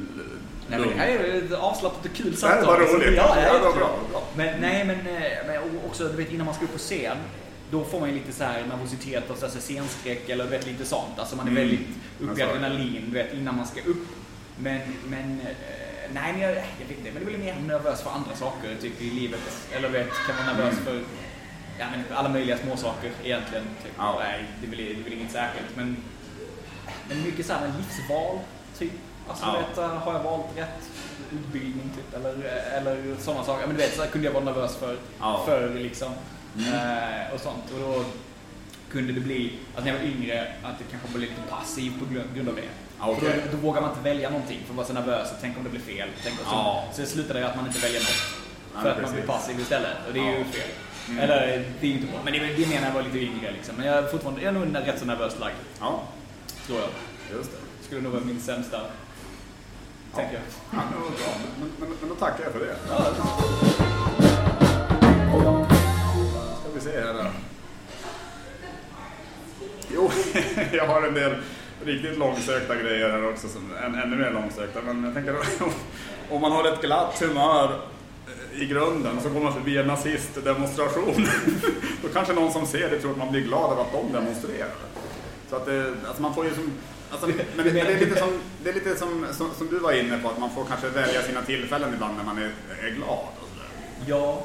Nej, men det här är ett avslappnat och kul Det här samtal. var roligt. Ja, det var bra, bra. Men nej, men, eh, men också du vet, innan man ska upp på scen, då får man ju lite så här nervositet och så här scenskräck eller du vet, lite sånt. Alltså man är Mm. väldigt uppe i adrenalin du vet, innan man ska upp. Men, men eh, nej, men jag, jag vet inte, men är väl mer nervös för andra saker typ i livet. Eller du vet, kan vara nervös Mm. för ja, men alla möjliga små saker egentligen. Typ. Ja. Nej, det är, väl, det är väl inget särskilt. Men, men mycket så här med livsval, typ. Alltså, Ja. vet, har jag valt rätt utbildning, typ? Eller, eller sådana saker. Men du vet, så kunde jag vara nervös för, Ja. för liksom. Mm. Eh, och sånt. Och då kunde det bli, att när jag var yngre, att det kanske blev lite passiv på grund, av det. Ja. För då, då vågar man inte välja någonting, för man var så nervös. Och tänk om det blir fel. Tänk och så, Ja. så det slutade det att man inte väljer något. Ja, För att man precis. blir passiv istället. Och det är ju Ja. fel. Mm. Eller, det är inte bra. Men det, det menar jag var lite yngre liksom. Men jag är fortfarande, jag är nog rätt så nervöst lagd, Ja, tror jag. just det. Skulle nog vara min sämsta, tänker jag. Ja, det var bra. Men, men, men då tackar jag för det. Ja, Ska vi se här då. Jo, jag har en del riktigt långsökta grejer här också, som än, ännu mer långsökta. Men jag tänker om man har ett glatt humör i grunden så går man förbi en nazistdemonstration. Då kanske någon som ser det tror att man blir glad av att de demonstrerar. Så att det, alltså man får ju som... Alltså, men, det, det är lite, som, det är lite som, som, som du var inne på, att man får kanske välja sina tillfällen ibland när man är, är glad. Och sådär. Ja,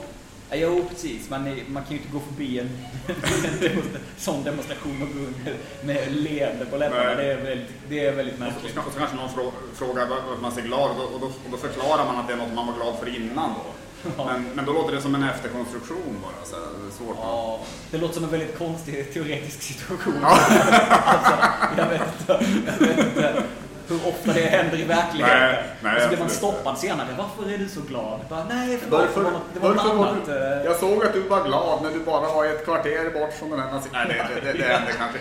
Ja, jo precis. Man, är, man kan ju inte gå förbi en, en sån demonstration och gå med, med leende på läpparna. Det är väldigt, det är väldigt Och så, märkligt. och så kanske någon frå, frågar varför man ser glad och då, och, då, och då förklarar man att det är något man var glad för innan då. Ja. Men, men då låter det som en efterkonstruktion bara. Så det svårt. Ja, det låter som en väldigt konstig teoretisk situation. Ja. alltså, jag, vet inte, jag vet inte hur ofta det händer i verkligheten. Nej, nej, och så blir man stoppad senare. Varför är du så glad? Bara, nej, förlåt, Varför, det var det var varför var annat. du, jag såg att du var glad när du bara var ett kvarter bort från den här nazist... Nej, det, det, det, det hände kanske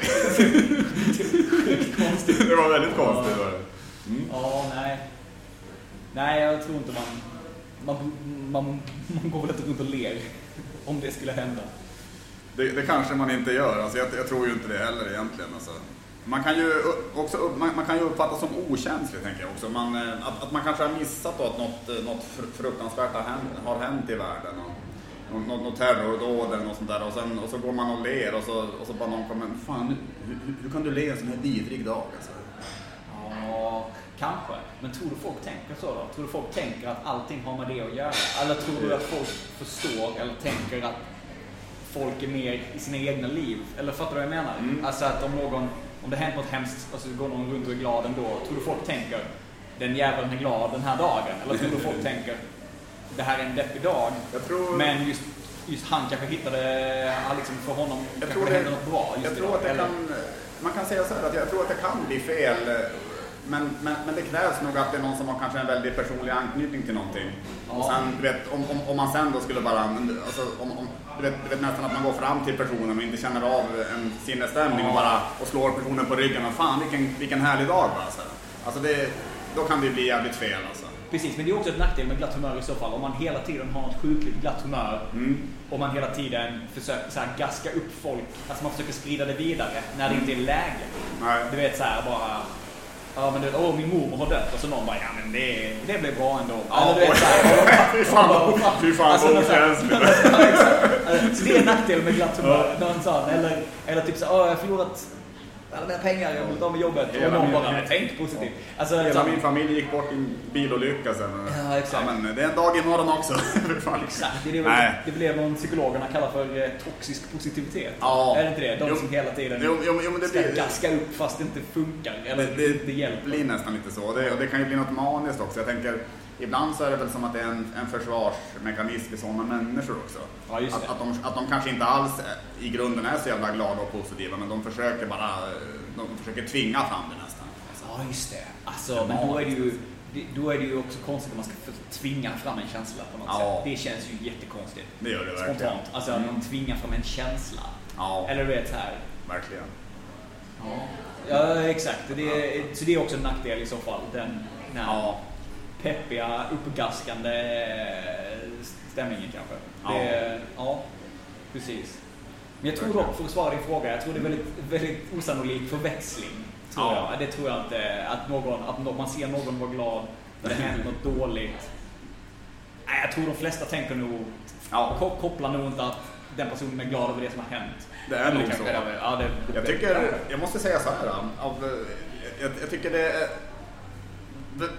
Sjukt konstigt. Det var väldigt konstigt. var det. Ja, nej. Nej, jag tror inte man... Man, man, man går väl inte runt och ler om det skulle hända. Det, det kanske man inte gör. Alltså, jag, jag tror ju inte det heller egentligen. Alltså. Man kan ju också man, man kan ju uppfattas som okänslig, tänker jag också. Man, eh, att, att man kanske har missat då att något, eh, något fr- fruktansvärt har hänt, har hänt i världen. Och, något, något terrordåd eller något sånt där och, sen, och så går man och ler och så, och så bara någon kommer, fan hur, hur kan du le en sån här vidrig dag alltså? Ja, kanske. Men tror du folk tänker så då? Tror du folk tänker att allting har med det att göra? Eller tror du att folk förstår eller tänker att folk är mer i sina egna liv? Eller fattar du vad jag menar? Mm. Alltså att om någon, om det hänt något hemskt och så går någon runt och är glad ändå. Tror du folk tänker den jäveln är glad den här dagen? Eller tror du folk tänker det här är en deppig dag. Tror, Men just, just han kanske hittade, liksom för honom jag kanske tror, det det, hände något bra just jag tror idag. att det Eller- kan, man kan säga så här att jag tror att det kan bli fel men, men, men det krävs nog att det är någon som har kanske en väldigt personlig anknytning till någonting. Ja. Och sen, du vet, om, om, om man sen då skulle bara, alltså, om, om, du, vet, du vet nästan att man går fram till personen och inte känner av en sinnesstämning och bara och slår personen på ryggen och fan vilken, vilken härlig dag bara. Så. här. Alltså det, då kan det bli jävligt fel alltså. Precis, men det är också ett nackdel med glatt humör i så fall. Om man hela tiden har ett sjukligt glatt humör Mm. och man hela tiden försöker så här, gaska upp folk. Alltså man försöker sprida det vidare när det inte är läge. Nej. Du vet så här bara... Ja men du åh min mormor har dött och så någon bara, ja men det, det blev bra ändå. Ja, Eller du vet så här, Fy fan, Alltså, vad något så här- okänsligt. Alltså, Så det är en nackdel med glatt humör. Eller, eller typ så här, åh jag förlorat alla mina pengar, jag har blivit av med jobbet. Och Hela någon min- bara, men tänk positivt. Alltså, så Hela här- min familj gick bort i en bilolycka sen. Ja, exakt. Ja, men det är en dag imorgon också. Fan. Exakt, det det, Nej. det väl det psykologerna kallar för eh, toxisk positivitet. Ja. Är det inte det? De Jo. som hela tiden Jo, jo, jo, ska blir- gaska upp fast det inte funkar. Eller Det, det, det, hjälper. blir nästan lite så. Det, och det kan ju bli något maniskt också. Jag tänker, ibland så är det väl som att det är en, en försvarsmekanism i sådana människor också. Ja, att, det. att, de, att de kanske inte alls är- i grunden är så jävla glada och positiva, men de försöker bara eh, de försöker tvinga fram det nästan. Ja, just det. Alltså, men då är det ju det- då är det ju också konstigt om man ska tvinga fram en känsla på något Ja. sätt. Det känns ju jättekonstigt. Det gör det verkligen. Spontant. Alltså att man tvingar fram en känsla. Ja, Eller du vet så här. verkligen. Ja, ja exakt. Det är, så det är också en nackdel i så fall. Den, här Ja. Peppiga, uppgaskande eh, stämningen kanske. Ja. Det, ja, precis. Men jag tror dock, för att svara din fråga, jag tror det är väldigt, väldigt osannolik förväxling. Tror Ja. jag. Det tror jag inte. Att, någon, att man ser någon vara glad när det händer något dåligt. Nej, jag tror de flesta tänker nog, Ja. ko- kopplar nog inte att den personen är glad över det som har hänt. Det är nog så. Ja, det, Jag tycker, jag måste säga så här. Av, jag, jag tycker det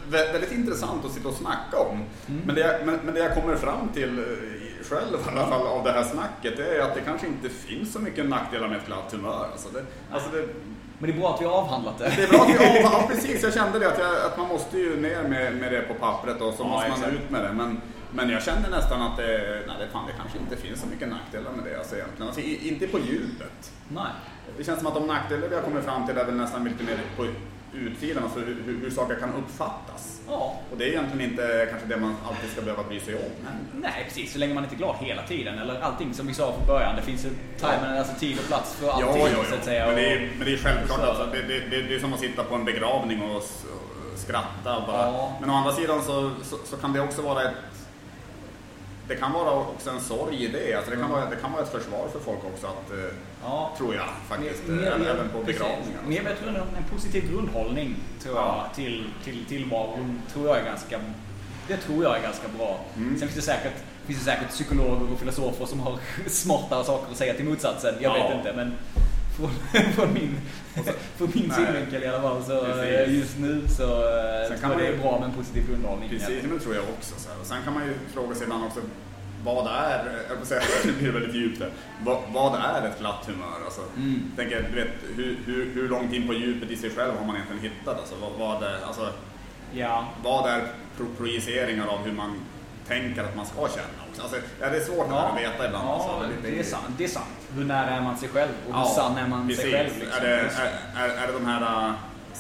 väldigt intressant att sitta och snacka om. Mm. Men, det jag, men, men det jag kommer fram till eh, själv i alla fall av det här snacket, det är att det kanske inte finns så mycket nackdelar med ett glatt humör. Alltså det, alltså det, Men det är bra att vi har avhandlat det. det är bra att vi, ja, ja, precis, jag kände det att, jag, att man måste ju ner med, med det på pappret och så Ja, måste man exakt. ut med det. Men, men jag kände nästan att det, nej, det, fan, det kanske inte finns så mycket nackdelar med det alltså, egentligen. Alltså, i, inte på djupet. Nej. Det känns som att de nackdelar vi har kommit fram till är väl nästan lite mer på utsidan, alltså hur, hur, hur saker kan uppfattas. Ja. Och det är egentligen inte kanske det man alltid ska behöva bry sig om. Men, Nej, precis. Så länge man inte är glad hela tiden. Eller allting som vi sa från början. Det finns ju time, alltså tid och plats för allting ja, ja, så ja. säga. Men det, är, men det är självklart, så- alltså, det, det, det, det är som att sitta på en begravning och, skratta. Bara. Ja. Men å andra sidan så, så, så kan det också vara ett det kan vara också en sorg i det. Alltså det, kan vara, det kan vara ett försvar för folk också, att, eh, Ja. tror jag faktiskt. Mer- även, mer- även på begravningar. Jag tror en positiv grundhållning tror jag, Ja. till, till tillvaron tror jag är ganska, det tror jag är ganska bra. Mm. Sen finns det, säkert, finns det säkert psykologer och filosofer som har smartare saker att säga till motsatsen. Jag Ja. vet inte men från, från min, från min synvinkel i alla fall så Precis. just nu så eh, Sen kan man det är bra med en positiv grundhållning. Precis, det tror jag också. Så här. Och sen kan man ju fråga sig ibland också, vad är, jag säga, det blir väldigt djupt där. Vad, vad är ett glatt humör? Alltså, Mm. tänker, du vet, hur, hur, hur långt in på djupet i sig själv har man egentligen hittat? Alltså, vad, vad, är, alltså, Ja. vad är pro projiceringar av hur man tänker att man ska känna? Alltså, ja, det är svårt Ja, att veta ibland. ja alltså, det, är sant, det är sant. Hur nära är man sig själv och hur Ja, sann är man precis. sig själv? Liksom. Är, det, är, är, är det de här uh,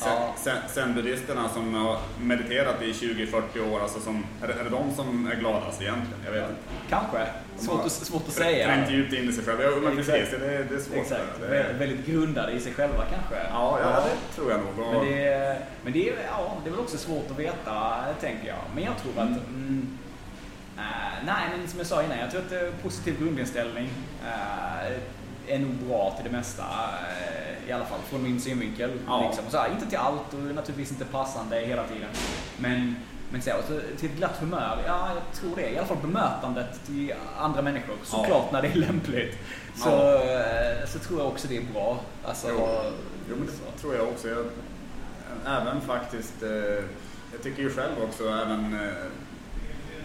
Ja. zen-buddhisterna som har mediterat i 20-40 år, alltså som, är, det, är det de som är gladast egentligen? Jag vet inte. Kanske. Svårt att, svårt att säga. Trängt djupt in i sig själva. Ja, men precis, det, det är svårt. Exakt. Det, Vä- Väldigt grundade i sig själva kanske. ja, ja, det tror jag nog. Men, det, är- men det, är, ja, det är väl också svårt att veta, tänker jag. Men jag tror att... Mm, äh, nej, men som jag sa innan, jag tror att eh, positiv grundinställning äh, är nog bra till det mesta. äh, I alla fall från min synvinkel. Ja. Liksom. Så här, inte till allt och naturligtvis inte passande hela tiden. Men Men så, så, till ett glatt humör, ja jag tror det. I alla fall bemötandet till andra människor. Såklart Ja. när det är lämpligt. Så, Ja. eh, så tror jag också det är bra. Alltså, Jo. Jo, men det tror jag också. Jag, även faktiskt, eh, jag tycker ju själv också, även eh,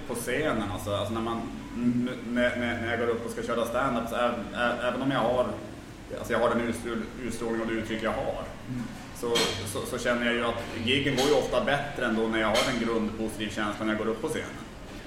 på scenen, alltså, alltså när, man, när, när jag går upp och ska köra stand-up, så även, ä- även om jag har, alltså jag har den utstrål- utstrålning och det uttryck jag har, så, så, så känner jag ju att giggen går ju ofta bättre ändå när jag har en grundpositiv känsla när jag går upp på scenen.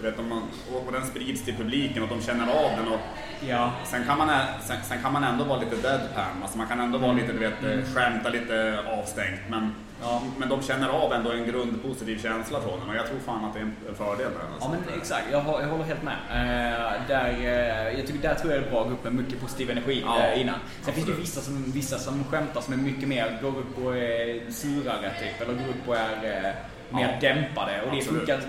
Du vet, om man, och och den sprids till publiken och de känner av den. Och, ja. Sen kan, man, sen, sen kan man ändå vara lite deadpan, alltså man kan ändå vara lite, du vet, mm. skämta lite avstängt. Men, Ja. men de känner av ändå en grundpositiv känsla från den och jag tror fan att det är en fördel där. Ja alltså. men exakt, jag, jag håller helt med. Eh, där, eh, jag tycker där tror jag det är bra att gå upp med mycket positiv energi Ja, eh, innan. Sen finns det ju absolut. vissa som, vissa som skämtar som är mycket mer, går upp och är surare typ, eller går upp och är eh, mer Ja, dämpade och det absolut. funkar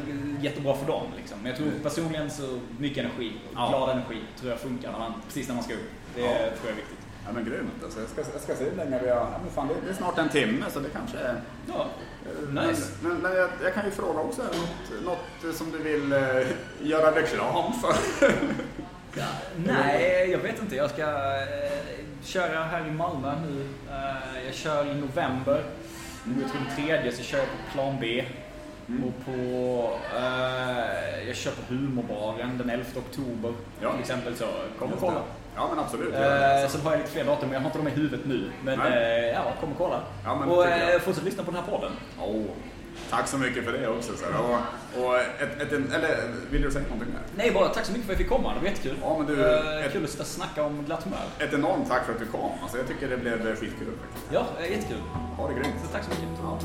jättebra för dem. Liksom. Men jag tror personligen så mycket energi, Ja. glad energi, tror jag funkar när man, precis när man ska upp. Det Ja. tror jag är viktigt. Ja men grymt alltså. Jag ska, jag ska se hur länge vi har... Ja, men fan, det, det är snart en timme så det kanske är... Ja, nice. Men, men, men jag, jag kan ju fråga också, något, något som du vill eh, göra reklam för? Ja, nej, jag vet inte. Jag ska eh, köra här i Malmö nu. Eh, jag kör i november. Nu tror den tredje så kör jag på Plan B. Mm. Och på, eh, jag kör på Humorbaren den 11 oktober Ja. till exempel. Så kom och kolla. Ja men absolut. Eh, alltså. sen har jag lite fler datum, men jag har inte dem i huvudet nu. Men eh, ja, kom och kolla. Ja, men och eh, fortsätt lyssna på den här podden. Åh, tack så mycket för det också. Så. Och, och ett, ett, eller vill du säga någonting mer? Nej, bara tack så mycket för att jag fick komma. Det var jättekul. Ja, men du, Eh, ett- Kul att sitta och snacka om glatt humör. Ett enormt tack för att du kom. Alltså, jag tycker det blev skitkul. faktiskt. Ja, eh, jättekul. Ha det grymt. Så tack så mycket. Ja.